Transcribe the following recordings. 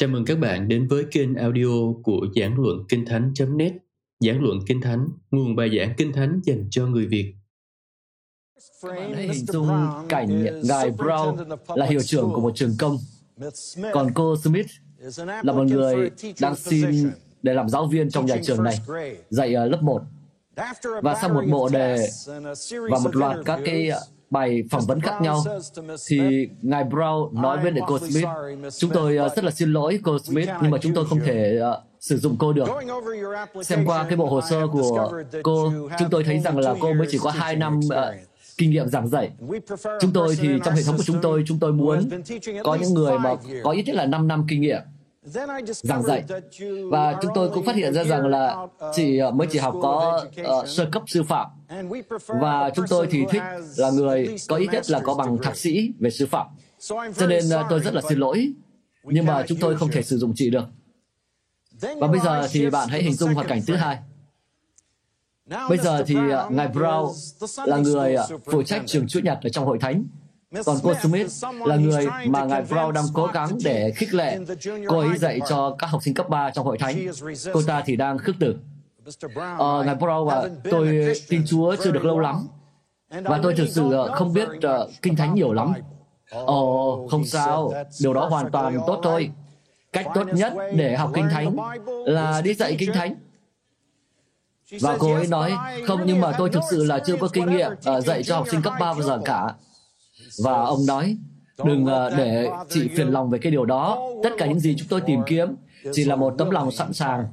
Chào mừng các bạn đến với kênh audio của Giảng Luận Kinh Thánh.net Giảng Luận Kinh Thánh, nguồn bài giảng Kinh Thánh dành cho người Việt. Bạn hãy hình dung cảnh ngài Brown là hiệu trưởng của một trường công, còn cô Smith là một người đang xin để làm giáo viên trong nhà trường này, dạy ở lớp 1. Và sau một bộ đề và một loạt các cái bài phỏng vấn khác nhau. Thì ngài Brown nói với lại cô Smith chúng tôi uh, rất là xin lỗi cô Smith nhưng mà chúng tôi không thể uh, sử dụng cô được. Xem qua cái bộ hồ sơ của cô chúng tôi thấy rằng là cô mới chỉ có 2 năm uh, kinh nghiệm giảng dạy. Chúng tôi thì trong hệ thống của chúng tôi, chúng tôi muốn có những người mà có ít nhất là 5 năm kinh nghiệm giảng dạy. và chúng tôi cũng phát hiện ra rằng là chỉ mới chỉ học có uh, sơ cấp sư phạm. Và chúng tôi thì thích là người có ít nhất là có bằng thạc sĩ về sư phạm. Cho nên uh, tôi rất là xin lỗi. nhưng mà chúng tôi không thể sử dụng chị được. Và bây giờ thì bạn hãy hình dung hoàn cảnh thứ hai. Bây giờ thì uh, ngài Brown là người uh, phụ trách trường Chúa Nhật ở trong hội thánh còn cô Smith là người mà ngài Brown đang cố gắng để khích lệ cô ấy dạy cho các học sinh cấp 3 trong hội thánh. Cô ta thì đang khước từ. Ờ, ngài Brown và tôi tin Chúa chưa được lâu lắm. Và tôi thực sự không biết uh, kinh thánh nhiều lắm. Ồ, oh, không sao, điều đó hoàn toàn tốt thôi. Cách tốt nhất để học kinh thánh là đi dạy kinh thánh. Và cô ấy nói, không nhưng mà tôi thực sự là chưa có kinh nghiệm uh, dạy cho học sinh cấp 3 bao giờ cả và ông nói, đừng ờ, để chị phiền lòng về cái điều đó tất cả những gì chúng tôi tìm kiếm chỉ là một tấm lòng sẵn sàng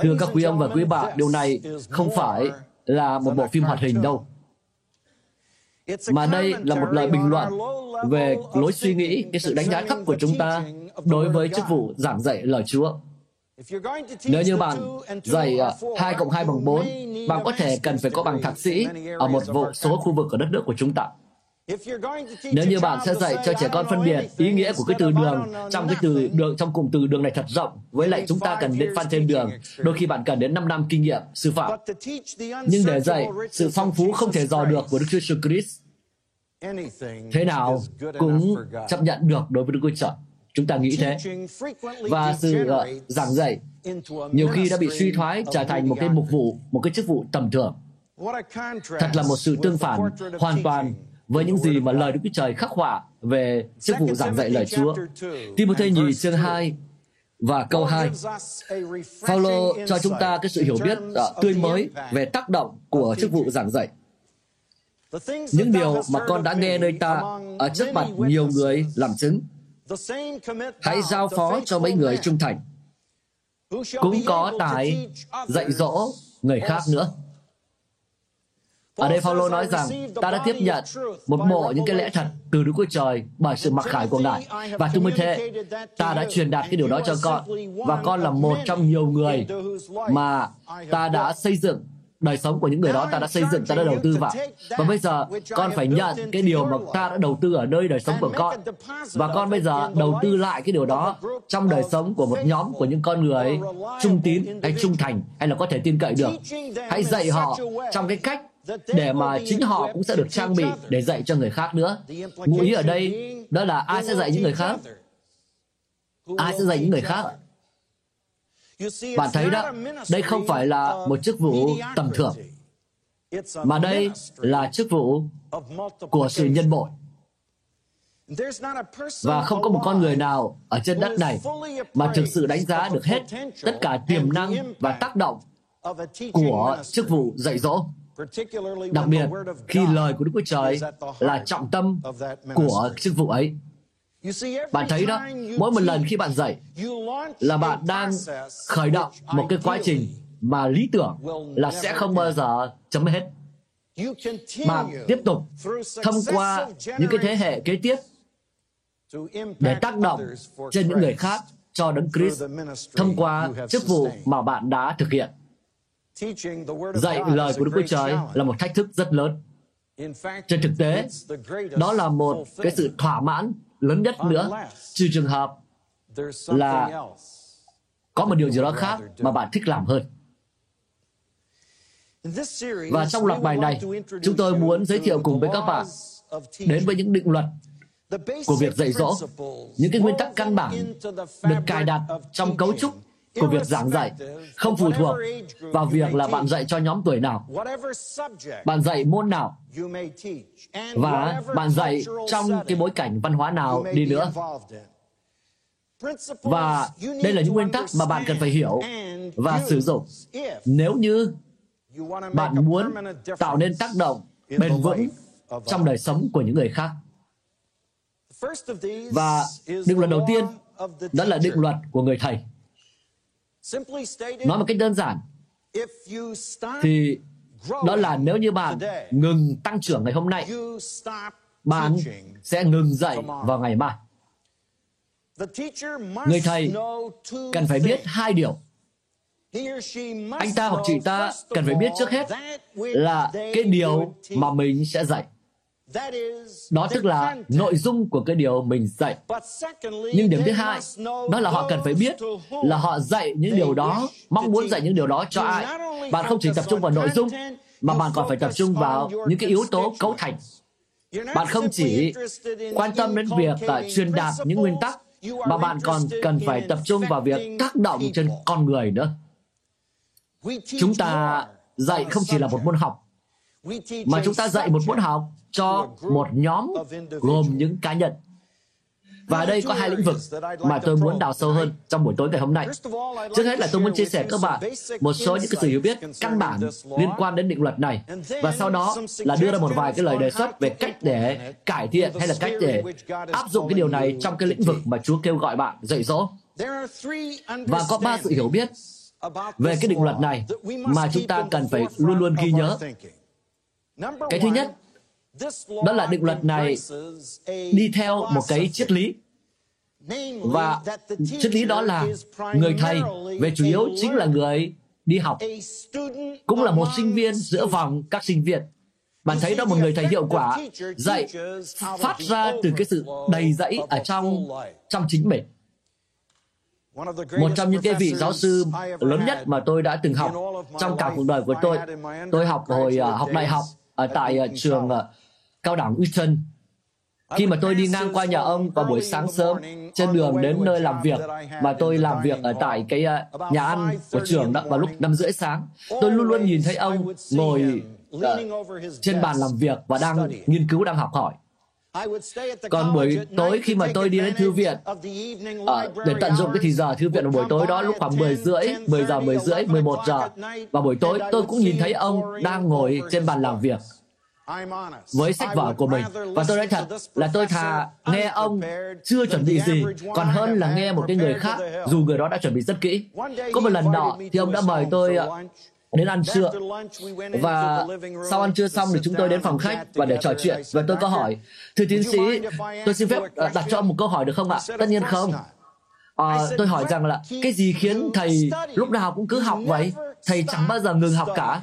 thưa các quý ông và quý bạn, điều này không phải là một bộ phim hoạt hình đâu, mà đây là một lời bình luận về lối suy nghĩ, cái sự đánh giá thấp của chúng ta đối với chức vụ giảng dạy lời Chúa. Nếu như bạn dạy 2 cộng 2 bằng 4, bạn có thể cần phải có bằng thạc sĩ ở một vụ số khu vực ở đất nước của chúng ta. Nếu như bạn sẽ dạy cho trẻ con phân biệt ý nghĩa của cái từ đường trong cái từ đường trong cụm từ đường này thật rộng, với lại chúng ta cần đến phan trên đường, đôi khi bạn cần đến 5 năm kinh nghiệm sư phạm. Nhưng để dạy sự phong phú không thể dò được của Đức Chúa Jesus Christ, thế nào cũng chấp nhận được đối với Đức Chúa Trời. Chúng ta nghĩ thế. Và sự uh, giảng dạy nhiều khi đã bị suy thoái trở thành một cái mục vụ, một cái chức vụ tầm thường. Thật là một sự tương phản hoàn toàn với những gì mà lời Đức Chúa Trời khắc họa về chức vụ giảng dạy lời Chúa. Timothy nhì chương 2 và câu 2. Phaolô cho chúng ta cái sự hiểu biết uh, tươi mới về tác động của chức vụ giảng dạy. Những điều mà con đã nghe nơi ta ở trước mặt nhiều người làm chứng hãy giao phó cho mấy người trung thành. cũng có tài dạy dỗ người khác nữa. Ở đây Phaolô nói rằng ta đã tiếp nhận một bộ những cái lẽ thật từ Đức Chúa Trời bởi sự mặc khải của Ngài. Và tôi mới thế, ta đã truyền đạt cái điều đó cho con. Và con là một trong nhiều người mà ta đã xây dựng đời sống của những người đó ta đã xây dựng, ta đã đầu tư vào. Và bây giờ con phải nhận cái điều mà ta đã đầu tư ở nơi đời sống của con. Và con bây giờ đầu tư lại cái điều đó trong đời sống của một nhóm của những con người trung tín hay trung thành, hay là có thể tin cậy được. Hãy dạy họ trong cái cách để mà chính họ cũng sẽ được trang bị để dạy cho người khác nữa. Ngụ ý ở đây đó là ai sẽ dạy những người khác? Ai sẽ dạy những người khác? Bạn thấy đó, đây không phải là một chức vụ tầm thường, mà đây là chức vụ của sự nhân bội. Và không có một con người nào ở trên đất này mà thực sự đánh giá được hết tất cả tiềm năng và tác động của chức vụ dạy dỗ. Đặc biệt khi lời của Đức Chúa Trời là trọng tâm của chức vụ ấy. Bạn thấy đó, mỗi một lần khi bạn dạy là bạn đang khởi động một cái quá trình mà lý tưởng là sẽ không bao giờ chấm hết. Bạn tiếp tục thông qua những cái thế hệ kế tiếp để tác động trên những người khác cho đấng Christ thông qua chức vụ mà bạn đã thực hiện. Dạy lời của Đức Chúa Trời là một thách thức rất lớn. Trên thực tế, đó là một cái sự thỏa mãn lớn nhất nữa. Trừ trường hợp là có một điều gì đó khác mà bạn thích làm hơn. Và trong loạt bài này chúng tôi muốn giới thiệu cùng với các bạn đến với những định luật của việc dạy dỗ, những cái nguyên tắc căn bản được cài đặt trong cấu trúc của việc giảng dạy không phụ thuộc vào việc là bạn dạy cho nhóm tuổi nào, bạn dạy môn nào, và bạn dạy trong cái bối cảnh văn hóa nào đi nữa. Và đây là những nguyên tắc mà bạn cần phải hiểu và sử dụng nếu như bạn muốn tạo nên tác động bền vững trong đời sống của những người khác. Và định luật đầu tiên đó là định luật của người thầy. Nói một cách đơn giản, thì đó là nếu như bạn ngừng tăng trưởng ngày hôm nay, bạn sẽ ngừng dạy vào ngày mai. Người thầy cần phải biết hai điều. Anh ta hoặc chị ta cần phải biết trước hết là cái điều mà mình sẽ dạy. Đó tức là nội dung của cái điều mình dạy. Nhưng điểm thứ hai, đó là họ cần phải biết là họ dạy những điều đó, mong muốn dạy những điều đó cho ai. Bạn không chỉ tập trung vào nội dung, mà bạn còn phải tập trung vào những cái yếu tố cấu thành. Bạn không chỉ quan tâm đến việc uh, truyền đạt những nguyên tắc, mà bạn còn cần phải tập trung vào việc tác động trên con người nữa. Chúng ta dạy không chỉ là một môn học, mà chúng ta dạy một môn học cho một nhóm gồm những cá nhân. Và ở đây có hai lĩnh vực mà tôi muốn đào sâu hơn trong buổi tối ngày hôm nay. Trước hết là tôi muốn chia sẻ các bạn một số những cái sự hiểu biết căn bản liên quan đến định luật này. Và sau đó là đưa ra một vài cái lời đề xuất về cách để cải thiện hay là cách để áp dụng cái điều này trong cái lĩnh vực mà Chúa kêu gọi bạn dạy dỗ. Và có ba sự hiểu biết về cái định luật này mà chúng ta cần phải luôn luôn ghi nhớ. Cái thứ nhất đó là định luật này đi theo một cái triết lý. Và triết lý đó là người thầy về chủ yếu chính là người đi học cũng là một sinh viên giữa vòng các sinh viên. Bạn thấy đó một người thầy hiệu quả dạy phát ra từ cái sự đầy dẫy ở trong trong chính mình. Một trong những cái vị giáo sư lớn nhất mà tôi đã từng học trong cả cuộc đời của tôi tôi học hồi uh, học đại học ở tại uh, trường uh, cao đẳng Eton. Khi mà tôi đi ngang qua nhà ông vào buổi sáng sớm trên đường đến nơi làm việc mà tôi làm việc ở tại cái à, nhà ăn của trường đó vào lúc năm rưỡi sáng, tôi luôn luôn nhìn thấy ông ngồi uh, trên bàn làm việc và đang nghiên cứu, đang học hỏi. Còn buổi tối khi mà tôi đi đến thư viện à, để tận dụng cái thì giờ thư viện vào buổi tối đó lúc khoảng 10 rưỡi, 10 giờ, 10 rưỡi, 11 giờ và buổi tối tôi cũng nhìn thấy ông đang ngồi trên bàn làm việc với sách vở của mình. và tôi nói thật là tôi thà nghe ông chưa chuẩn bị gì còn hơn là nghe một cái người khác dù người đó đã chuẩn bị rất kỹ. Có một lần nọ thì ông đã mời tôi đến ăn trưa. Và sau ăn trưa xong thì chúng tôi đến phòng khách và để trò chuyện. Và tôi có hỏi thưa tiến sĩ tôi xin phép ờ, đặt cho ông một câu hỏi được không ạ? Tất nhiên không. à, tôi hỏi rằng là cái gì khiến thầy lúc nào cũng cứ học vậy? thầy chẳng bao giờ ngừng học cả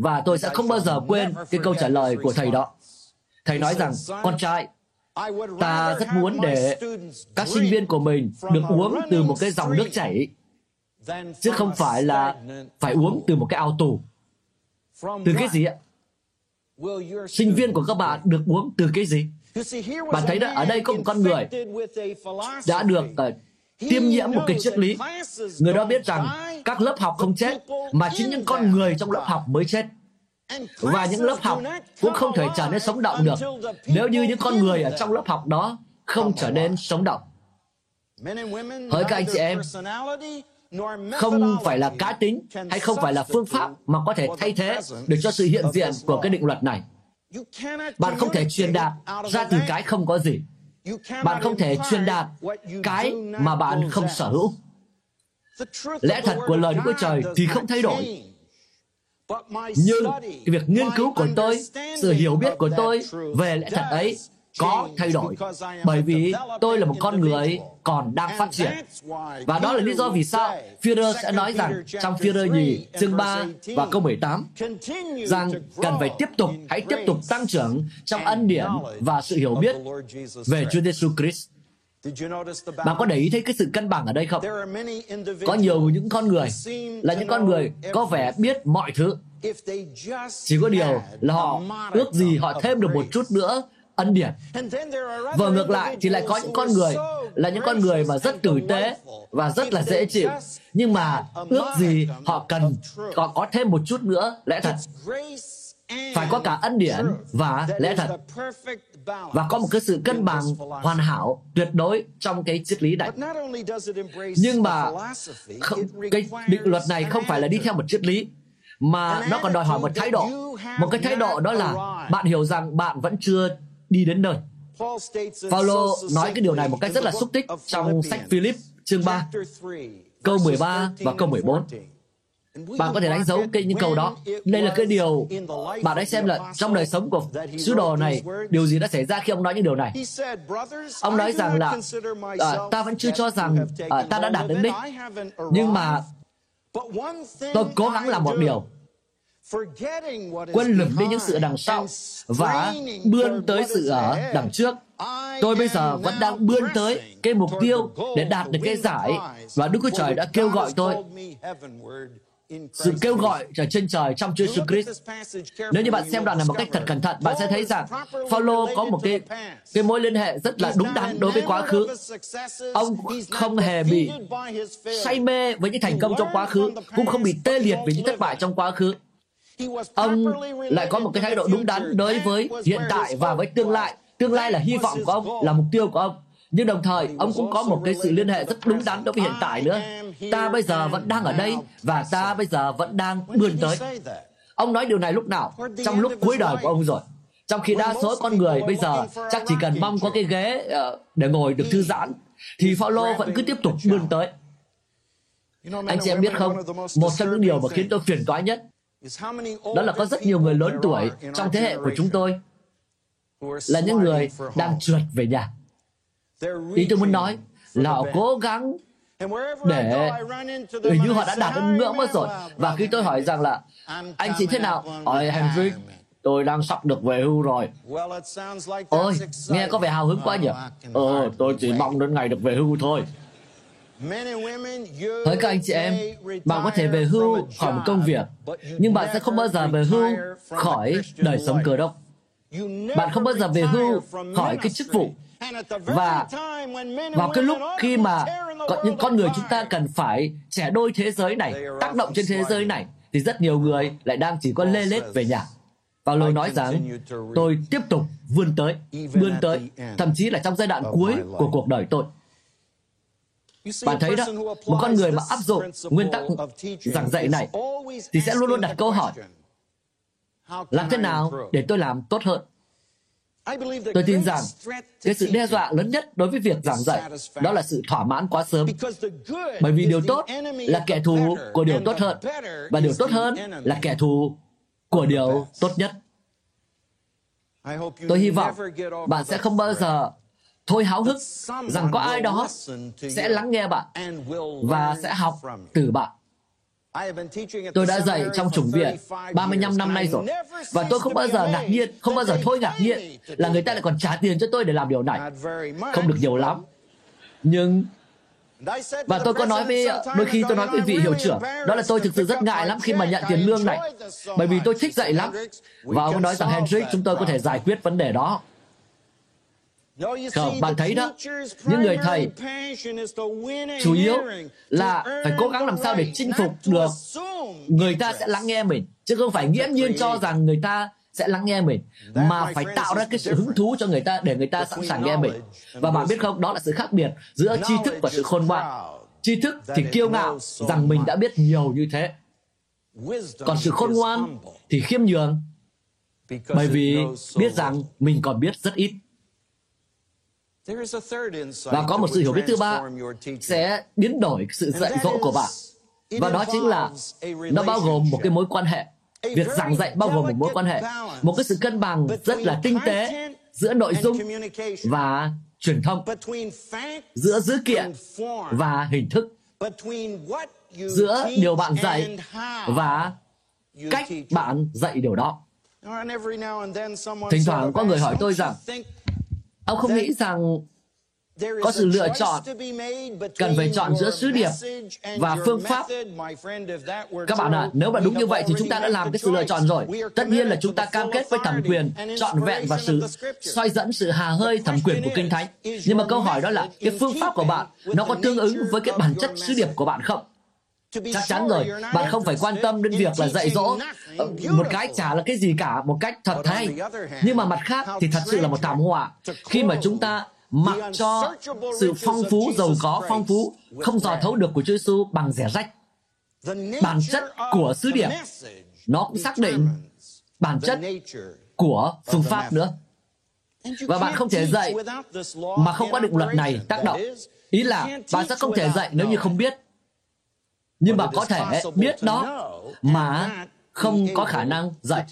và tôi sẽ không bao giờ quên cái câu trả lời của thầy đó. Thầy nói rằng, con trai, ta rất muốn để các sinh viên của mình được uống từ một cái dòng nước chảy, chứ không phải là phải uống từ một cái ao tù. Từ cái gì ạ? Sinh viên của các bạn được uống từ cái gì? Bạn thấy đó, ở đây có một con người đã được tiêm nhiễm một cái triết lý. Người đó biết rằng các lớp học không chết, mà chính những con người trong lớp học mới chết. Và những lớp học cũng không thể trở nên sống động được nếu như những con người ở trong lớp học đó không trở nên sống động. Hỡi các anh chị em, không phải là cá tính hay không phải là phương pháp mà có thể thay thế được cho sự hiện diện của cái định luật này. Bạn không thể truyền đạt ra từ cái không có gì. Bạn không thể truyền đạt cái mà bạn không sở hữu. Lẽ thật của lời Đức Chúa Trời thì không thay đổi. Nhưng cái việc nghiên cứu của tôi, sự hiểu biết của tôi về lẽ thật ấy có thay đổi bởi vì tôi là một con người còn đang phát triển. Và đó là lý do vì sao Führer sẽ nói rằng trong Führer nhì chương 3 và câu 18 rằng cần phải tiếp tục, hãy tiếp tục tăng trưởng trong ân điển và sự hiểu biết về Chúa Giêsu Christ. Bạn có để ý thấy cái sự cân bằng ở đây không? Có nhiều những con người là những con người có vẻ biết mọi thứ. Chỉ có điều là họ ước gì họ thêm được một chút nữa ân điển. Và ngược lại thì lại có những con người là những con người mà rất tử tế và rất là dễ chịu. Nhưng mà ước gì họ cần họ có thêm một chút nữa lẽ thật. Phải có cả ân điển và lẽ thật và có một cái sự cân bằng hoàn hảo tuyệt đối trong cái triết lý này nhưng mà không, cái định luật này không phải là đi theo một triết lý mà nó còn đòi hỏi một thái độ một cái thái độ đó là bạn hiểu rằng bạn vẫn chưa đi đến nơi. Paulo nói cái điều này một cách rất là xúc tích trong sách Philip chương 3 câu 13 và câu 14 bạn có thể đánh dấu cái những câu đó. đây là cái điều bạn hãy xem là trong đời sống của sứ đồ này điều gì đã xảy ra khi ông nói những điều này? Ông nói rằng là à, ta vẫn chưa cho rằng à, ta đã đạt đến đích. Nhưng mà tôi cố gắng làm một điều quên lửng đi những sự đằng sau và bươn tới sự ở đằng trước. Tôi bây giờ vẫn đang bươn tới cái mục tiêu để đạt được cái giải và Đức Chúa Trời đã kêu gọi tôi. sự kêu gọi ở trên trời trong Chúa Jesus Christ. Nếu như bạn xem đoạn này một cách thật cẩn thận, bạn sẽ thấy rằng Phaolô có một cái cái mối liên hệ rất là đúng đắn đối với quá khứ. Ông không hề bị say mê với những thành công trong quá khứ, cũng không bị tê liệt vì những thất bại trong quá khứ. Ông lại có một cái thái độ đúng đắn đối với hiện tại và với tương lai. Tương lai là hy vọng của ông, là mục tiêu của ông. Nhưng đồng thời ông cũng có một cái sự liên hệ rất đúng đắn đối với hiện tại nữa. Ta bây giờ vẫn đang ở đây và ta bây giờ vẫn đang bươn tới. Ông nói điều này lúc nào? Trong lúc cuối đời của ông rồi. Trong khi đa số con người bây giờ chắc chỉ cần mong có cái ghế ờ, để ngồi được thư giãn thì Phaolô vẫn cứ tiếp tục bươn tới. Anh chị em biết không? Một trong những điều mà khiến tôi phiền toái nhất đó là có rất nhiều người lớn tuổi trong thế hệ của chúng tôi là những người đang trượt về nhà. Ý tôi muốn nói là họ cố gắng để hình như họ đã đạt đến ngưỡng mất rồi. Và khi tôi hỏi rằng là anh chị thế nào? hỏi Henry tôi đang sắp được về hưu rồi. Ôi nghe có vẻ hào hứng quá nhỉ? Ờ tôi chỉ mong đến ngày được về hưu thôi Hỡi các anh chị em, bạn có thể về hưu khỏi một công việc, nhưng bạn sẽ không bao giờ về hưu khỏi đời sống cờ đốc. Bạn không bao giờ về hưu khỏi cái chức vụ. và vào cái lúc khi mà có những con người chúng ta cần phải trẻ đôi thế giới này tác động trên thế giới này thì rất nhiều người lại đang chỉ có lê lết về nhà. Và lời nói rằng tôi tiếp tục vươn tới vươn tới. thậm chí là trong giai đoạn cuối của cuộc đời tôi bạn thấy đó một con người mà áp dụng nguyên tắc giảng dạy này thì sẽ luôn luôn đặt câu hỏi làm thế nào để tôi làm tốt hơn? Tôi tin rằng cái sự đe dọa lớn nhất đối với việc giảng dạy đó là sự thỏa mãn quá sớm. Bởi vì điều tốt là kẻ thù của điều tốt hơn, và điều tốt hơn là kẻ thù của điều tốt nhất. Tôi hy vọng bạn sẽ không bao giờ thôi háo hức rằng có ai đó sẽ lắng nghe bạn và sẽ học từ bạn. Tôi đã dạy trong chủng viện 35 năm nay rồi và tôi không bao giờ ngạc nhiên, không bao giờ thôi ngạc nhiên là người ta lại còn trả tiền cho tôi để làm điều này. Không được nhiều lắm. Nhưng và tôi có nói với đôi khi tôi nói với vị hiệu trưởng đó là tôi thực sự rất ngại lắm khi mà nhận tiền lương này bởi vì tôi thích dạy lắm và ông nói rằng Hendrik chúng tôi có thể giải quyết vấn đề đó không, bạn thấy đó, những người thầy chủ yếu là phải cố gắng làm sao để chinh phục được người ta sẽ lắng nghe mình, chứ không phải nghiễm nhiên cho rằng người ta sẽ lắng nghe mình mà phải tạo ra cái sự hứng thú cho người ta để người ta sẵn sàng nghe mình. và bạn biết không đó là sự khác biệt giữa tri thức và sự khôn ngoan. tri thức thì kiêu ngạo rằng mình đã biết nhiều như thế. Còn sự khôn ngoan thì khiêm nhường bởi vì biết rằng mình còn biết rất ít và có một sự hiểu biết thứ ba sẽ biến đổi sự dạy dỗ của bạn. Và đó chính là nó bao gồm một cái mối quan hệ. Việc giảng dạy bao gồm một mối quan hệ. Một cái sự cân bằng rất là tinh tế giữa nội dung và truyền thông, giữa dữ kiện và hình thức, giữa điều bạn dạy và cách bạn dạy điều đó. Thỉnh thoảng có người hỏi tôi rằng Ông không nghĩ rằng có sự lựa chọn cần phải chọn giữa sứ điệp và phương pháp. các bạn ạ à, nếu mà đúng như vậy thì chúng ta đã làm cái sự lựa chọn rồi. Tất nhiên là chúng ta cam kết với thẩm quyền trọn vẹn và sự soi dẫn sự hà hơi thẩm quyền của kinh thánh. nhưng mà câu hỏi đó là cái phương pháp của bạn nó có tương ứng với cái bản chất sứ điệp của bạn không chắc chắn rồi. bạn không phải quan tâm đến việc là dạy dỗ. ờ, một cái chả là cái gì cả một cách thật hay. nhưng mà mặt khác thì thật sự là một thảm họa. khi mà chúng ta mặc cho sự phong phú giàu có phong phú không dò thấu được của Chúa Giêsu bằng rẻ rách. Bản chất của sứ điệp nó cũng xác định bản chất của phương pháp nữa. và bạn không thể dạy mà không có định luật này tác động. ý là bạn sẽ không thể dạy nếu như không biết nhưng mà có thể biết đó mà không có khả năng dạy.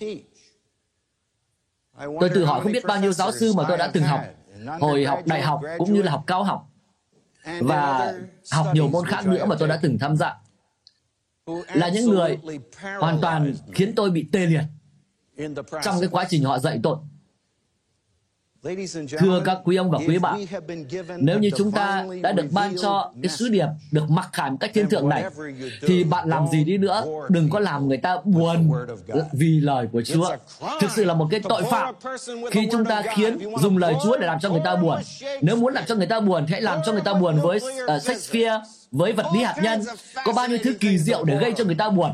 tôi tự hỏi không biết bao nhiêu giáo sư mà tôi đã từng học hồi học đại học cũng như là học cao học và học nhiều môn khác nữa mà tôi đã từng tham gia. là những người hoàn toàn khiến tôi bị tê liệt trong cái quá trình họ dạy tôi Thưa các quý ông và quý bạn, nếu như chúng ta đã được ban cho cái sứ điệp, được mặc khải một cách thiên thượng này, thì bạn làm gì đi nữa, đừng có làm người ta buồn vì lời của Chúa. Thực sự là một cái tội phạm khi chúng ta khiến dùng lời Chúa để làm cho người ta buồn. Nếu muốn làm cho người ta buồn, hãy làm cho người ta buồn với uh, Shakespeare, với vật lý hạt nhân. Có bao nhiêu thứ kỳ diệu để gây cho người ta buồn.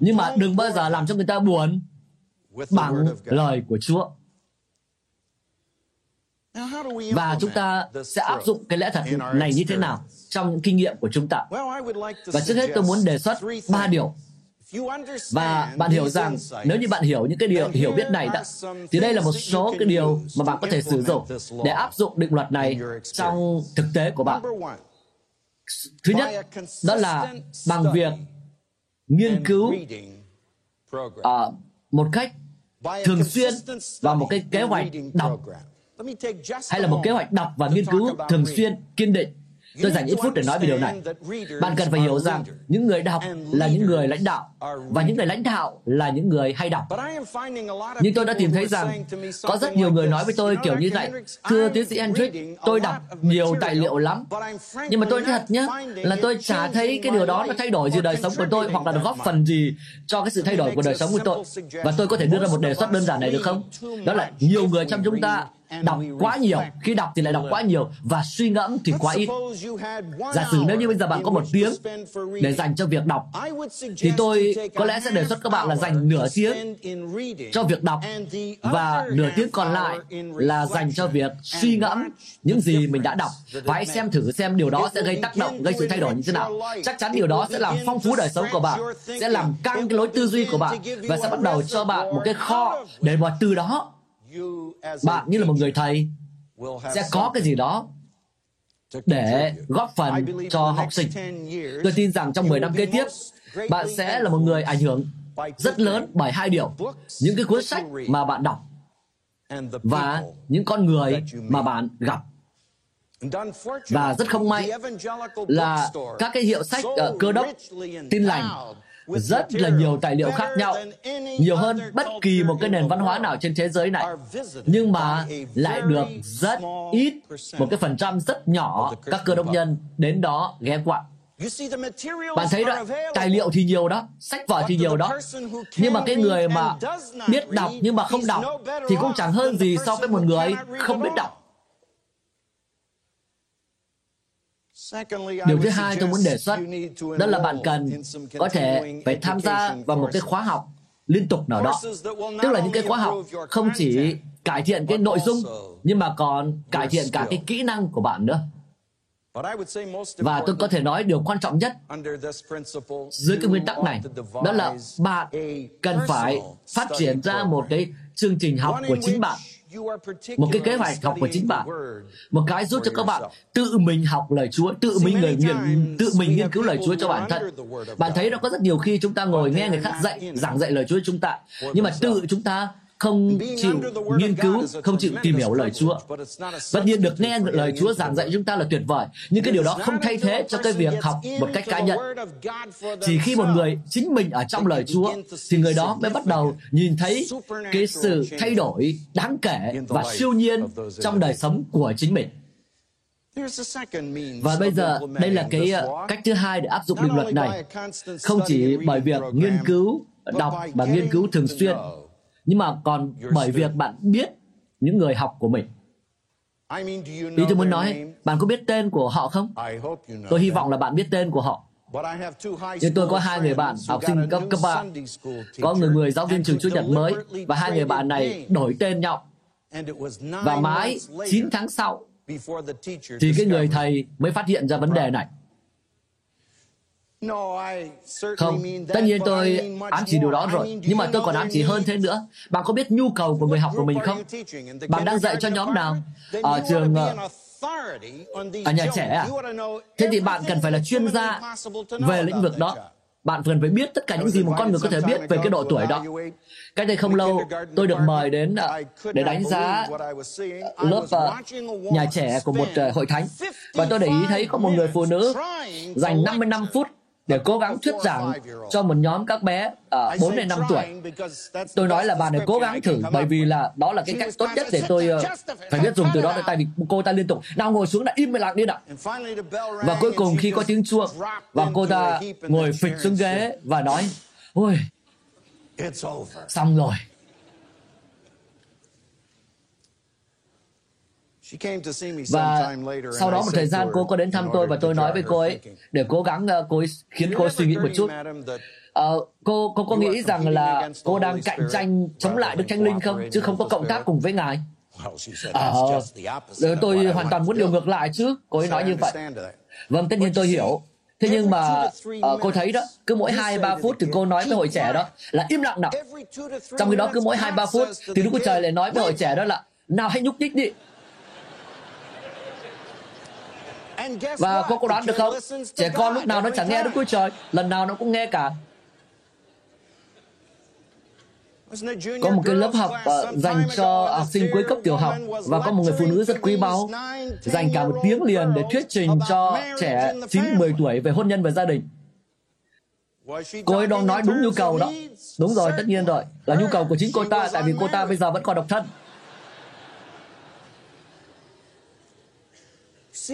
Nhưng mà đừng bao giờ làm cho người ta buồn bằng lời của Chúa và chúng ta sẽ áp dụng cái lẽ thật này như thế nào trong những kinh nghiệm của chúng ta? Và trước hết tôi muốn đề xuất ba điều. Và bạn hiểu rằng nếu như bạn hiểu những cái điều hiểu biết này đó, thì đây là một số cái điều mà bạn có thể sử dụng để áp dụng định luật này trong thực tế của bạn. Thứ nhất, đó là bằng việc nghiên cứu uh, một cách thường xuyên và một cái kế hoạch đọc hay là một kế hoạch đọc và nghiên cứu thường xuyên kiên định Tôi dành ít phút để nói về điều này. Bạn cần phải hiểu rằng những người đọc là những người lãnh đạo và những người lãnh đạo là những người hay đọc. Nhưng tôi đã tìm thấy rằng có rất nhiều người nói với tôi kiểu như vậy. Thưa tiến sĩ Hendrick, tôi đọc nhiều tài liệu lắm. Nhưng mà tôi nói thật nhé, là tôi chả thấy cái điều đó nó thay đổi gì đời sống của tôi hoặc là góp phần gì cho cái sự thay đổi của đời sống của tôi. Và tôi có thể đưa ra một đề xuất đơn giản này được không? Đó là nhiều người trong chúng ta đọc quá nhiều. khi đọc thì lại đọc quá nhiều và suy ngẫm thì quá ít. giả sử nếu như bây giờ bạn có một tiếng để dành cho việc đọc thì tôi có lẽ sẽ đề xuất các bạn là dành nửa tiếng cho việc đọc và nửa tiếng còn lại là dành cho việc suy ngẫm những gì mình đã đọc. và hãy xem thử xem điều đó sẽ gây tác động gây sự thay đổi như thế nào. chắc chắn điều đó sẽ làm phong phú đời sống của bạn sẽ làm căng cái lối tư duy của bạn và sẽ bắt đầu cho bạn một cái kho để mà từ đó bạn như là một người thầy sẽ có cái gì đó để góp phần cho học sinh. Tôi tin rằng trong 10 năm kế tiếp, bạn sẽ là một người ảnh hưởng rất lớn bởi hai điều. Những cái cuốn sách mà bạn đọc và những con người mà bạn gặp. Và rất không may là các cái hiệu sách ở cơ đốc tin lành rất là nhiều tài liệu khác nhau nhiều hơn bất kỳ một cái nền văn hóa nào trên thế giới này nhưng mà lại được rất ít một cái phần trăm rất nhỏ các cơ đốc nhân đến đó ghé qua bạn thấy đó, tài liệu thì nhiều đó, sách vở thì nhiều đó. Nhưng mà cái người mà biết đọc nhưng mà không đọc thì cũng chẳng hơn gì so với một người không biết đọc. Điều thứ hai tôi muốn đề xuất đó là bạn cần có thể phải tham gia vào một cái khóa học liên tục nào đó. Tức là những cái khóa học không chỉ cải thiện cái nội dung nhưng mà còn cải thiện cả cái kỹ năng của bạn nữa. Và tôi có thể nói điều quan trọng nhất dưới cái nguyên tắc này đó là bạn cần phải phát triển ra một cái chương trình học của chính bạn một cái kế hoạch học của chính bạn. một cái giúp cho các bạn tự mình học lời Chúa tự mình người nghiên tự mình nghiên cứu lời Chúa cho bản thân. bạn thấy nó có rất nhiều khi chúng ta ngồi nghe người khác dạy giảng dạy lời Chúa chúng ta. nhưng mà tự chúng ta không chịu nghiên cứu, không chịu tìm hiểu lời Chúa. Tất nhiên được nghe lời Chúa giảng dạy chúng ta là tuyệt vời, nhưng cái điều đó không thay thế cho cái việc học một cách cá nhân. Chỉ khi một người chính mình ở trong lời Chúa, thì người đó mới bắt đầu nhìn thấy cái sự thay đổi đáng kể và siêu nhiên trong đời sống của chính mình. Và bây giờ, đây là cái uh, cách thứ hai để áp dụng định luật này. Không chỉ bởi việc nghiên cứu, đọc và nghiên cứu thường xuyên, nhưng mà còn bởi việc bạn biết những người học của mình. Ý tôi muốn nói, bạn có biết tên của họ không? Tôi hy vọng là bạn biết tên của họ. Nhưng tôi có hai người bạn học sinh cấp cấp 3. Có người người giáo viên trường Chúa Nhật mới và hai người bạn này đổi tên nhau. Và mãi 9 tháng sau thì cái người thầy mới phát hiện ra vấn đề này. Không, tất nhiên tôi ám chỉ điều đó rồi, nhưng mà tôi còn ám chỉ hơn thế nữa. Bạn có biết nhu cầu của người học của mình không? Bạn đang dạy cho nhóm nào? Ở trường ở nhà trẻ à? Thế thì bạn cần phải là chuyên gia về lĩnh vực đó. Bạn cần phải biết tất cả những gì một con người có thể biết về cái độ tuổi đó. Cách đây không lâu, tôi được mời đến để đánh giá lớp nhà trẻ của một hội thánh. Và tôi để ý thấy có một người phụ nữ dành 55 phút để cố gắng thuyết giảng cho một nhóm các bé ở uh, 4 đến 5 tuổi. Tôi nói là bạn này cố gắng thử bởi vì là đó là cái cách tốt nhất để tôi uh, phải biết dùng từ đó tại vì cô ta liên tục nào ngồi xuống là im lặng đi nào. Và cuối cùng khi có tiếng chuông và cô ta ngồi phịch xuống ghế và nói ôi xong rồi Và sau đó một thời gian cô có đến thăm tôi và tôi nói với cô ấy để cố gắng uh, cô ấy, khiến cô ấy suy nghĩ một chút. Uh, cô cô có nghĩ rằng là cô đang cạnh tranh chống lại Đức Thánh Linh không, chứ không có cộng tác cùng với ngài? Uh, tôi hoàn toàn muốn điều ngược lại chứ. Cô ấy nói như vậy. Vâng, tất nhiên tôi hiểu. Thế nhưng mà uh, cô thấy đó, cứ mỗi 2-3 phút thì cô nói với hội trẻ đó là im lặng nào. Trong khi đó cứ mỗi 2-3 phút thì Đức Chúa Trời lại nói với hội trẻ đó là nào hãy nhúc nhích đi, Và cô có đoán được không? Trẻ con lúc nào nó chẳng nghe Đức Chúa Trời, lần nào nó cũng nghe cả. Có một cái lớp học uh, dành cho học sinh cuối cấp tiểu học và có một người phụ nữ rất quý báu dành cả một tiếng liền để thuyết trình cho trẻ 9-10 tuổi về hôn nhân và gia đình. Cô ấy đang nói đúng nhu cầu đó. Đúng rồi, tất nhiên rồi. Là nhu cầu của chính cô ta, tại vì cô ta bây giờ vẫn còn độc thân.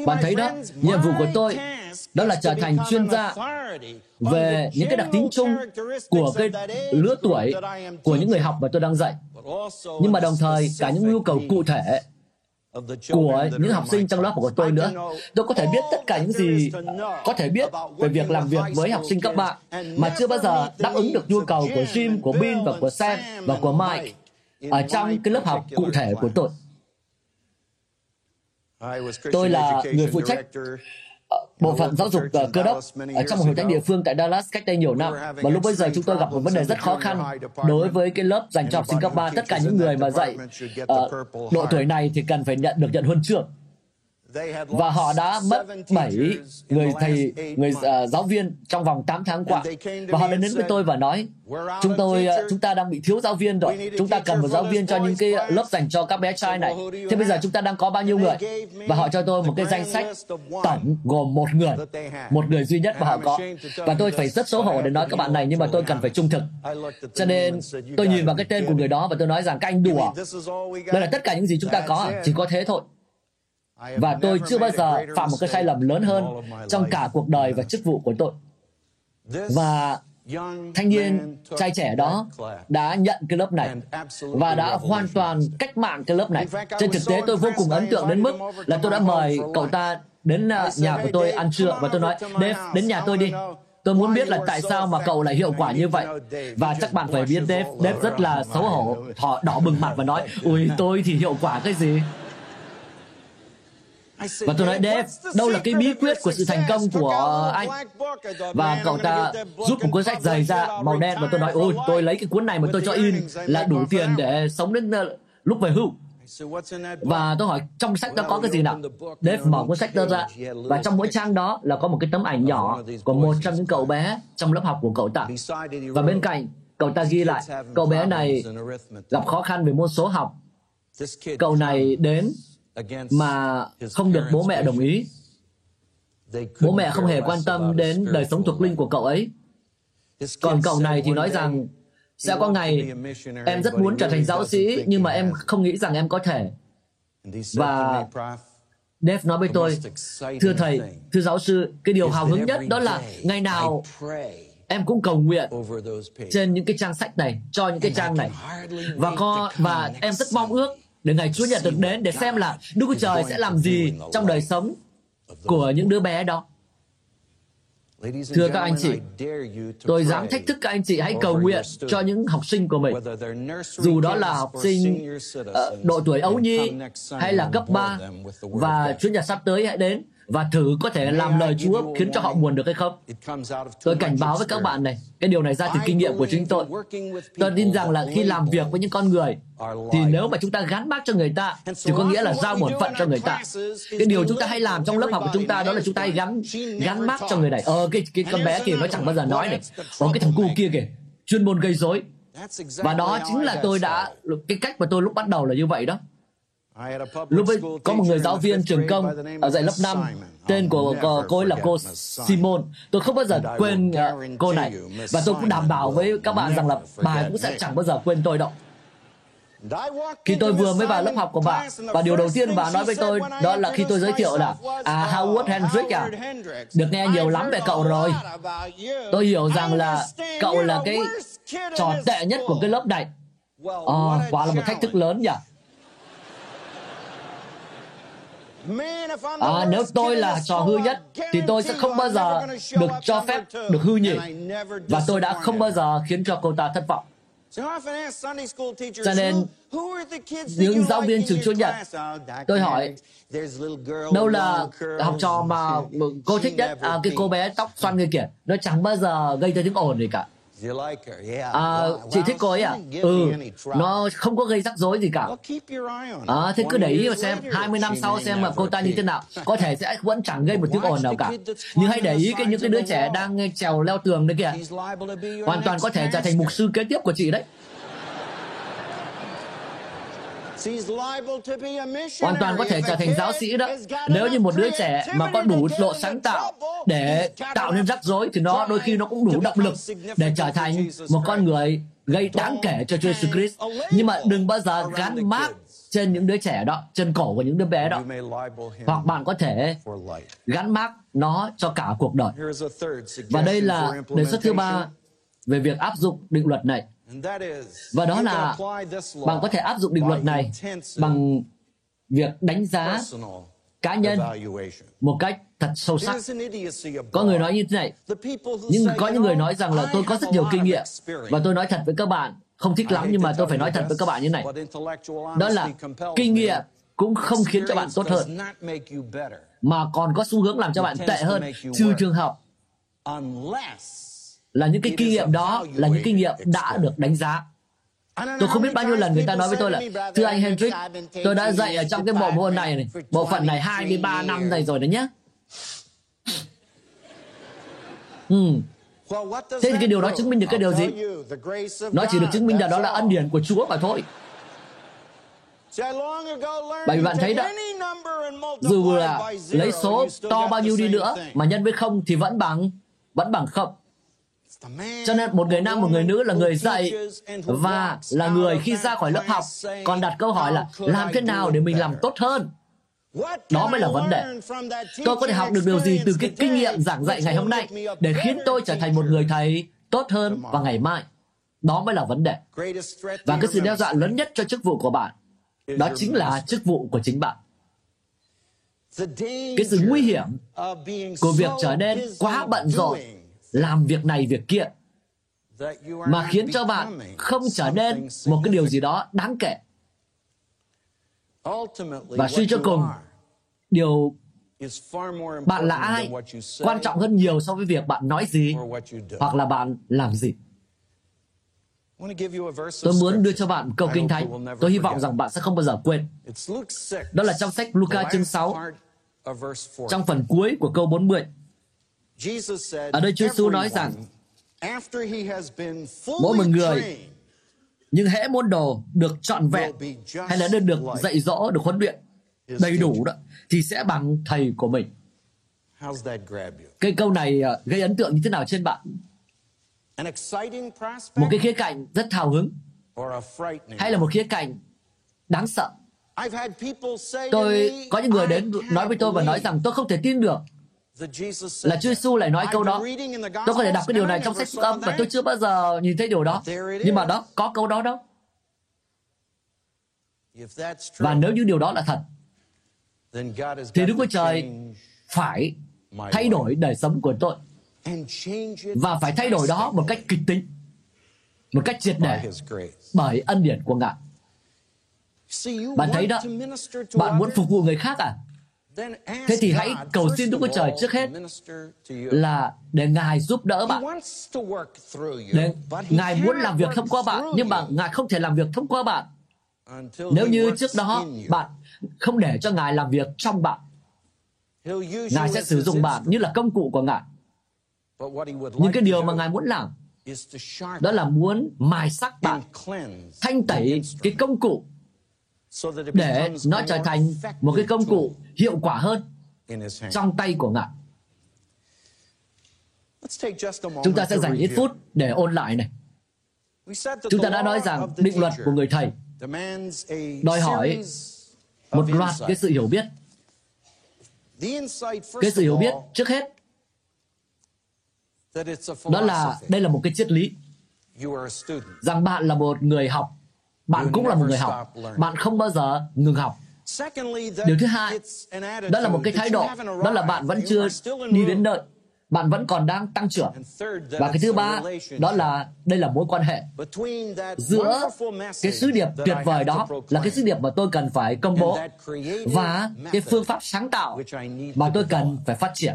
Bạn thấy đó, nhiệm vụ của tôi đó là trở thành chuyên gia về những cái đặc tính chung của cái lứa tuổi của những người học mà tôi đang dạy. Nhưng mà đồng thời cả những nhu cầu cụ thể của những học sinh trong lớp của tôi nữa. Tôi có thể biết tất cả những gì có thể biết về việc làm việc với học sinh cấp bạn mà chưa bao giờ đáp ứng được nhu cầu của Jim, của Bin và của Sam và của Mike ở trong cái lớp học cụ thể của tôi. Tôi là người phụ trách ờ, bộ phận giáo dục uh, cơ đốc ở trong một hội thánh địa phương tại Dallas cách đây nhiều năm. Và lúc bây giờ chúng tôi gặp một vấn đề rất khó khăn đối với cái lớp dành cho học sinh cấp 3 tất cả những người mà dạy uh, độ tuổi này thì cần phải nhận được nhận huân chương và họ đã mất 7 người thầy, người uh, giáo viên trong vòng 8 tháng qua. Và họ đã đến với tôi và nói, chúng tôi, uh, chúng ta đang bị thiếu giáo viên rồi. Chúng ta cần một giáo viên cho những cái lớp dành cho các bé trai này. Thế bây giờ chúng ta đang có bao nhiêu người? Và họ cho tôi một cái danh sách tổng gồm một người, một người duy nhất mà họ có. Và tôi phải rất xấu hổ để nói các bạn này, nhưng mà tôi cần phải trung thực. Cho nên tôi nhìn vào cái tên của người đó và tôi nói rằng các anh đùa. Đây là tất cả những gì chúng ta có, chỉ có thế thôi và tôi chưa bao giờ phạm một cái sai lầm lớn hơn trong cả cuộc đời và chức vụ của tôi. Và thanh niên trai trẻ đó đã nhận cái lớp này và đã hoàn toàn cách mạng cái lớp này. Trên thực tế tôi vô cùng ấn tượng đến mức là tôi đã mời cậu ta đến à, nhà của tôi ăn trưa và tôi nói Dave đến nhà tôi đi Tôi muốn biết là tại sao mà cậu lại hiệu quả như vậy. Và chắc bạn phải biết Dave, Dave rất là xấu hổ, họ đỏ bừng mặt và nói, ui tôi thì hiệu quả cái gì? Và tôi nói Dave, đâu là cái bí quyết của sự thành công của anh? Và cậu ta rút một cuốn sách dày ra, màu đen, và tôi nói, ôi, tôi lấy cái cuốn này mà tôi cho in là đủ tiền để sống đến ờ, lúc về hưu. Và tôi hỏi, trong sách đó có cái gì nào? Dave mở cuốn sách đó ra, và trong mỗi trang đó là có một cái tấm ảnh nhỏ của một trong những cậu bé trong lớp học của cậu ta. Và bên cạnh, cậu ta ghi lại, cậu bé này gặp khó khăn về môn số học. Cậu này đến mà không được bố mẹ đồng ý. Bố mẹ không hề quan tâm đến đời sống thuộc linh của cậu ấy. Còn cậu này thì nói rằng sẽ có ngày em rất muốn trở thành giáo sĩ nhưng mà em không nghĩ rằng em có thể. Và Dave nói với tôi, thưa thầy, thưa giáo sư, cái điều hào hứng nhất đó là ngày nào em cũng cầu nguyện trên những cái trang sách này, cho những cái trang này. Và có và em rất mong ước để ngày Chúa Nhật được đến để xem là Đức Chúa Trời sẽ làm gì trong đời sống của những đứa bé đó. Thưa các anh chị, tôi dám thách thức các anh chị hãy cầu nguyện cho những học sinh của mình. Dù đó là học sinh uh, độ tuổi ấu nhi hay là cấp 3 và Chúa Nhật sắp tới hãy đến và thử có thể làm lời Chúa khiến cho họ buồn được hay không. Tôi cảnh báo với các bạn này, cái điều này ra từ kinh nghiệm của chính tôi. Tôi tin rằng là khi làm việc với những con người, thì nếu mà chúng ta gắn mác cho người ta, thì có nghĩa là giao bổn phận cho người ta. Cái điều chúng ta hay làm trong lớp học của chúng ta đó là chúng ta hay gắn gắn mác cho người này. Ờ, cái cái con bé kia nó chẳng bao giờ nói này. Ờ, cái thằng cu kia kìa, chuyên môn gây rối. Và đó chính là tôi đã cái cách mà tôi lúc bắt đầu là như vậy đó Lúc ấy có một người giáo viên trường công ở dạy lớp 5, tên của cô, ấy là cô Simon. Tôi không bao giờ quên uh, cô này. Và tôi cũng đảm bảo với các bạn rằng là bà cũng sẽ chẳng bao giờ quên tôi đâu. Khi tôi vừa mới vào lớp học của bà, và điều đầu tiên bà nói với tôi đó là khi tôi giới thiệu là à Howard Hendrick à, được nghe nhiều lắm về cậu rồi. Tôi hiểu rằng là cậu là cái trò tệ nhất của cái lớp này. À, quả là một thách thức lớn nhỉ. À, nếu tôi là trò hư nhất thì tôi sẽ không bao giờ được cho phép được hư nhỉ? Và tôi đã không bao giờ khiến cho cô ta thất vọng. Cho nên những giáo viên trường Chúa Nhật tôi hỏi đâu là học trò mà cô thích nhất? à, cái cô bé tóc xoăn người kia nó chẳng bao giờ gây ra tiếng ồn gì cả À, chị thích cô ấy à? Ừ, nó không có gây rắc rối gì cả. À, thế cứ để ý và xem, 20 năm sau xem mà cô ta như thế nào. Có thể sẽ vẫn chẳng gây một tiếng ồn nào cả. Nhưng hãy để ý cái những cái đứa trẻ đang trèo leo tường đấy kìa. Hoàn toàn có thể trở thành mục sư kế tiếp của chị đấy. Hoàn toàn có thể trở thành giáo sĩ đó. Nếu như một đứa trẻ mà có đủ độ sáng tạo để tạo nên rắc rối thì nó đôi khi nó cũng đủ động lực để trở thành một con người gây đáng kể cho Chúa Jesus Christ. nhưng mà đừng bao giờ gắn mác trên những đứa trẻ đó trên cổ của những đứa bé đó. hoặc bạn có thể gắn mác nó cho cả cuộc đời. Và đây là đề xuất thứ ba về việc áp dụng định luật này và đó là bạn có thể áp dụng định luật này bằng việc đánh giá cá nhân một cách thật sâu sắc. Có người nói như thế này, nhưng có những người nói rằng là tôi có rất nhiều kinh nghiệm và tôi nói thật với các bạn, không thích lắm nhưng mà tôi phải nói thật với các bạn như này. Đó là kinh nghiệm cũng không khiến cho bạn tốt hơn, mà còn có xu hướng làm cho bạn tệ hơn, trừ trường hợp là những cái kinh nghiệm đó là những kinh nghiệm đã được đánh giá tôi không biết bao nhiêu lần người ta nói với tôi là thưa anh Hendrick tôi đã dạy ở trong cái bộ môn này này bộ phận này 23 năm này rồi đấy nhé ừ. Thế thì cái điều đó chứng minh được cái điều gì? Nó chỉ được chứng minh là đó là ân điển của Chúa mà thôi. Bởi vì bạn thấy đó, dù là lấy số to bao nhiêu đi nữa mà nhân với không thì vẫn bằng vẫn bằng không. Cho nên một người nam, một người nữ là người dạy và là người khi ra khỏi lớp học còn đặt câu hỏi là làm thế nào để mình làm tốt hơn. Đó mới là vấn đề. Tôi có thể học được điều gì từ cái kinh nghiệm giảng dạy ngày hôm nay để khiến tôi trở thành một người thầy tốt hơn vào ngày mai. Đó mới là vấn đề. Và cái sự đe dọa lớn nhất cho chức vụ của bạn, đó chính là chức vụ của chính bạn. Cái sự nguy hiểm của việc trở nên quá bận rộn làm việc này việc kia mà khiến cho bạn không trở nên một cái điều gì đó đáng kể và suy cho cùng điều bạn là ai quan trọng hơn nhiều so với việc bạn nói gì hoặc là bạn làm gì Tôi muốn đưa cho bạn câu kinh thánh. Tôi hy vọng rằng bạn sẽ không bao giờ quên. Đó là trong sách Luca chương 6, trong phần cuối của câu 40. Ở đây Chúa Giêsu nói rằng mỗi một người nhưng hễ môn đồ được trọn vẹn hay là được, được dạy dỗ, được huấn luyện đầy đủ đó thì sẽ bằng thầy của mình. Cái câu này ờ, gây ấn tượng như thế nào trên bạn? Một cái khía cạnh rất hào hứng hay là một khía cạnh đáng sợ? Tôi có những người đến nói với tôi và nói rằng tôi không thể tin được là Chúa Giêsu lại nói câu đó. Tôi có thể đọc cái điều này trong sách phúc âm và tôi chưa bao giờ nhìn thấy điều đó. Nhưng mà đó, có câu đó đó. Và nếu như điều đó là thật, thì Đức Chúa Trời phải thay đổi đời sống của tôi và phải thay đổi đó một cách kịch tính, một cách triệt để bởi ân điển của Ngài. Bạn thấy đó, bạn muốn phục vụ người khác à? Thế thì hãy cầu xin Đức Chúa Trời trước hết là để Ngài giúp đỡ bạn. Để Ngài muốn làm việc thông qua bạn, nhưng mà Ngài không thể làm việc thông qua bạn. Nếu như trước đó bạn không để cho Ngài làm việc trong bạn, Ngài sẽ sử dụng bạn như là công cụ của Ngài. Nhưng cái điều mà Ngài muốn làm đó là muốn mài sắc bạn, thanh tẩy cái công cụ để nó trở thành một cái công cụ hiệu quả hơn trong tay của Ngài. Chúng ta sẽ dành ít phút để ôn lại này. Chúng ta đã nói rằng định luật của người thầy đòi hỏi một loạt cái sự hiểu biết. Cái sự hiểu biết trước hết đó là đây là một cái triết lý rằng bạn là một người học bạn cũng là một người học. bạn không bao giờ ngừng học. Điều thứ hai đó là một cái thái độ đó là bạn vẫn chưa đi đến nơi bạn vẫn còn đang tăng trưởng. Và cái thứ ba đó là đây là mối quan hệ. giữa cái sứ điệp tuyệt vời đó là cái sứ điệp mà tôi cần phải công bố và cái phương pháp sáng tạo mà tôi cần phải phát triển.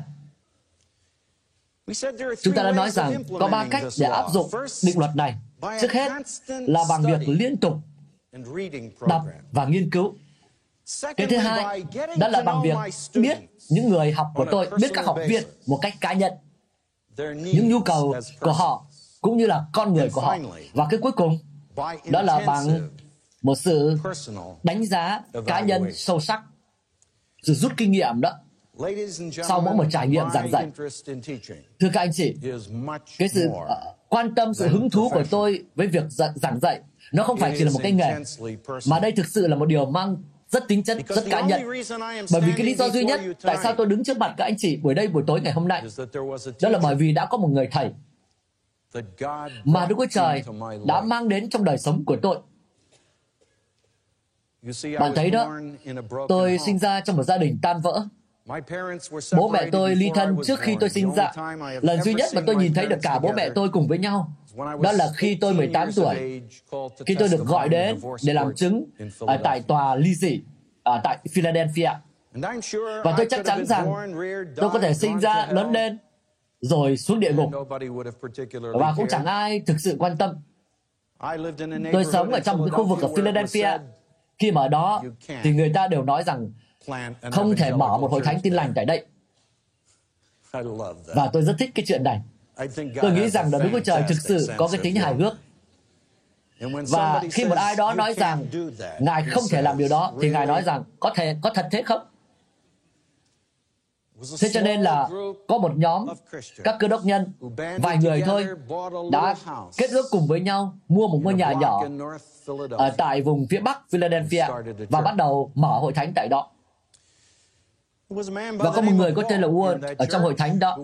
Chúng ta đã nói rằng có ba cách để áp dụng định luật này trước hết là bằng việc liên tục đọc và nghiên cứu. Cái thứ hai đó là bằng việc biết những người học của tôi biết các học viên một cách cá nhân. Những nhu cầu của họ cũng như là con người của họ. và cái cuối cùng đó là bằng một sự đánh giá cá nhân sâu sắc. Sự rút kinh nghiệm đó. Sau mỗi một trải nghiệm giảng dạy. thưa các anh chị cái sự uh, quan tâm sự hứng thú của tôi với việc giảng dạy. Nó không phải chỉ là một cái nghề mà đây thực sự là một điều mang rất tính chất rất cá nhân. bởi vì cái lý do duy nhất tại sao tôi đứng trước mặt các anh chị buổi đây buổi tối ngày hôm nay đó là bởi vì đã có một người thầy mà Đức Chúa Trời đã mang đến trong đời sống của tôi. Bạn thấy đó, tôi sinh ra trong một gia đình tan vỡ. Bố mẹ tôi ly thân trước khi tôi sinh ra. Lần duy nhất mà tôi nhìn thấy được cả bố mẹ tôi cùng với nhau đó là khi tôi 18 tuổi, khi tôi được gọi đến để làm chứng ở tại tòa ly dị ở tại Philadelphia. Và tôi chắc chắn rằng tôi có thể sinh ra, lớn lên, rồi xuống địa ngục. Và cũng chẳng ai thực sự quan tâm. Tôi sống ở trong một cái khu vực ở Philadelphia. Khi mà ở đó, thì người ta đều nói rằng không thể mở một hội thánh tin lành tại đây. Và tôi rất thích cái chuyện này. Tôi nghĩ rằng là Đức Chúa Trời thực sự có cái tính hài hước. Và khi một ai đó nói rằng Ngài không thể làm điều đó, thì Ngài nói rằng có thể có thật thế không? Thế cho nên là có một nhóm các cơ đốc nhân, vài người thôi, đã kết ước cùng với nhau mua một ngôi nhà nhỏ ở tại vùng phía bắc Philadelphia và bắt đầu mở hội thánh tại đó. Và có một người có tên là Ward ở trong hội thánh đó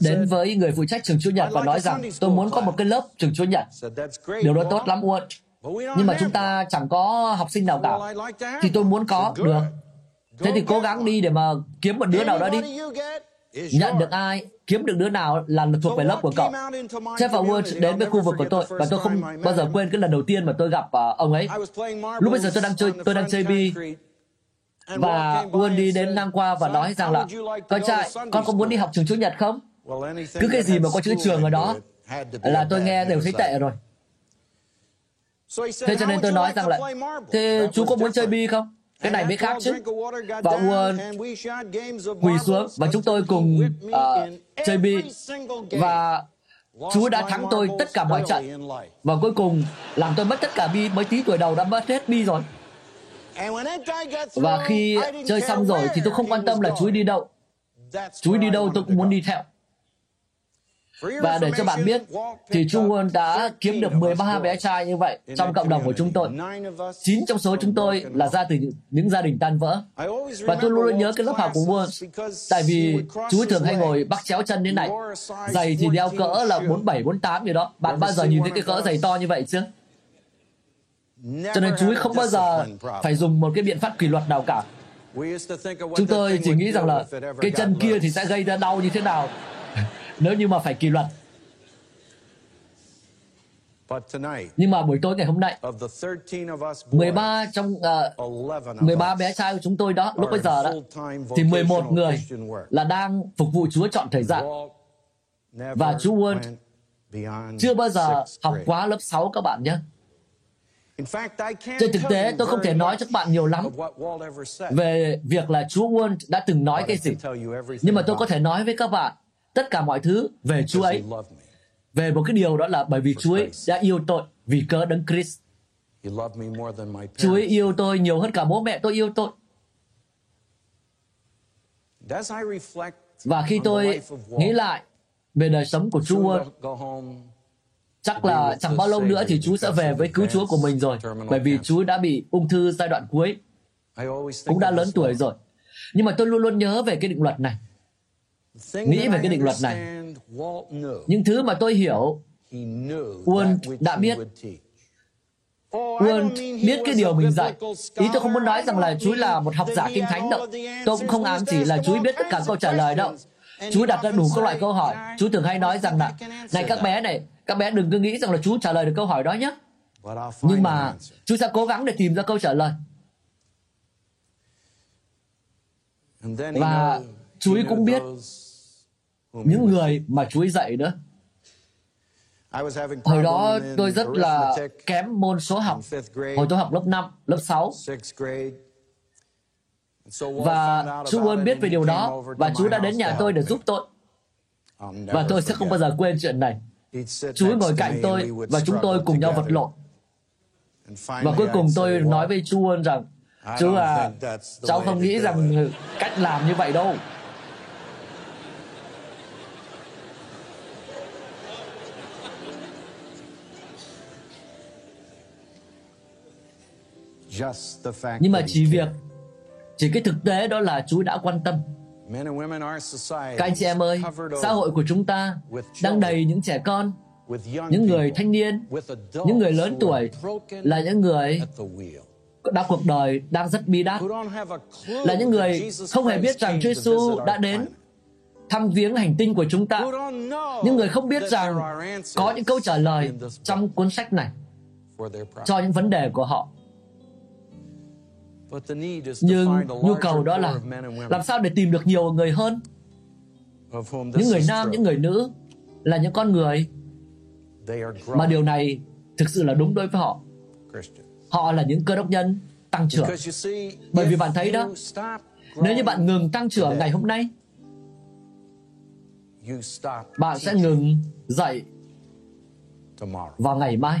đến với người phụ trách trường Chúa Nhật và nói rằng tôi muốn có một cái lớp trường Chúa Nhật. Điều đó tốt lắm Ward. Nhưng mà chúng ta chẳng có học sinh nào cả. Thì tôi muốn có, được. Thế thì cố gắng đi để mà kiếm một đứa nào đó đi. Nhận được ai, kiếm được đứa nào là thuộc về lớp của cậu. Jeff và Ward đến với khu vực của tôi và tôi không bao giờ quên cái lần đầu tiên mà tôi gặp uh, ông ấy. Lúc bây giờ tôi đang chơi tôi đang chơi bi và đi đến ngang qua và nói rằng là con trai, con có muốn đi học trường Chúa Nhật không? Cứ cái gì mà có chữ trường ở đó là tôi nghe đều thấy tệ rồi. Thế cho nên tôi nói rằng là Thế chú có muốn chơi bi không? Cái này mới khác chứ. Và Uân quỳ xuống và chúng tôi cùng uh, chơi bi. Và Chúa đã thắng tôi tất cả mọi trận. Và cuối cùng làm tôi mất tất cả bi. Mới tí tuổi đầu đã mất hết bi rồi. Và khi chơi xong rồi thì tôi không quan tâm là chú ấy đi đâu. Chú ấy đi đâu tôi cũng muốn đi theo. Và để cho bạn biết, thì Trung Quân đã kiếm được 13 bé trai như vậy trong cộng đồng của chúng tôi. 9 trong số chúng tôi là ra từ những gia đình tan vỡ. Và tôi luôn nhớ cái lớp học của Quân, tại vì chú ấy thường hay ngồi bắt chéo chân thế này. Giày thì đeo cỡ là 47, 48 gì đó. Bạn bao giờ nhìn thấy cái cỡ giày to như vậy chưa? Cho nên chú ấy không bao giờ phải dùng một cái biện pháp kỷ luật nào cả. Chúng tôi chỉ nghĩ rằng là cái chân kia thì sẽ gây ra đau như thế nào nếu như mà phải kỷ luật. Nhưng mà buổi tối ngày hôm nay, 13 trong uh, 13 bé trai của chúng tôi đó, lúc bây giờ đó, thì 11 người là đang phục vụ Chúa chọn thời gian. Và chú Word chưa bao giờ học quá lớp 6 các bạn nhé. Trên thực tế, tôi không thể nói cho các bạn nhiều lắm về việc là Chúa Word đã từng nói cái gì. Nhưng mà tôi có thể nói với các bạn tất cả mọi thứ về Chúa ấy. Về một cái điều đó là bởi vì Chúa ấy đã yêu tôi vì cớ đấng Christ. Chúa ấy yêu tôi nhiều hơn cả bố mẹ tôi yêu tôi. Và khi tôi nghĩ lại về đời sống của Chúa, chắc là chẳng bao lâu nữa thì Chúa sẽ về với cứu Chúa của mình rồi, bởi vì Chúa đã bị ung thư giai đoạn cuối, cũng đã lớn tuổi rồi. Nhưng mà tôi luôn luôn nhớ về cái định luật này nghĩ về cái định luật này. Những thứ mà tôi hiểu, Uân đã biết. Uân biết cái điều mình dạy. Ý tôi không muốn nói rằng là Chúa là một học giả kinh thánh đâu. Tôi cũng không ám chỉ là Chúa biết tất cả câu trả lời đâu. Chúa đặt ra đủ các loại câu hỏi. Chúa thường hay nói rằng là, này các bé này, các bé đừng cứ nghĩ rằng là Chúa trả lời được câu hỏi đó nhé. Nhưng mà Chúa sẽ cố gắng để tìm ra câu trả lời. Và Chúa cũng biết những người mà Chúa dạy nữa. Hồi đó tôi rất là kém môn số học. Hồi tôi học lớp 5, lớp 6. Và Chúa luôn biết về điều đó và Chúa đã đến nhà tôi để giúp tôi. Và tôi sẽ không bao giờ quên chuyện này. Chúa ngồi cạnh tôi và chúng tôi cùng nhau vật lộn. Và cuối cùng tôi nói với Chúa rằng, Chúa à, cháu không nghĩ rằng cách làm như vậy đâu. Nhưng mà chỉ việc, chỉ cái thực tế đó là Chúa đã quan tâm. Các anh chị em ơi, xã hội của chúng ta đang đầy những trẻ con, những người thanh niên, những người lớn tuổi là những người đã cuộc đời đang rất bi đát, là những người không hề biết rằng Chúa Giêsu đã đến thăm viếng hành tinh của chúng ta. Những người không biết rằng có những câu trả lời trong cuốn sách này cho những vấn đề của họ. Nhưng nhu cầu đó là làm sao để tìm được nhiều người hơn. Những người nam, những người nữ là những con người mà điều này thực sự là đúng đối với họ. Họ là những cơ đốc nhân tăng trưởng. Bởi vì bạn thấy đó, nếu như bạn ngừng tăng trưởng ngày hôm nay, bạn sẽ ngừng dậy vào ngày mai.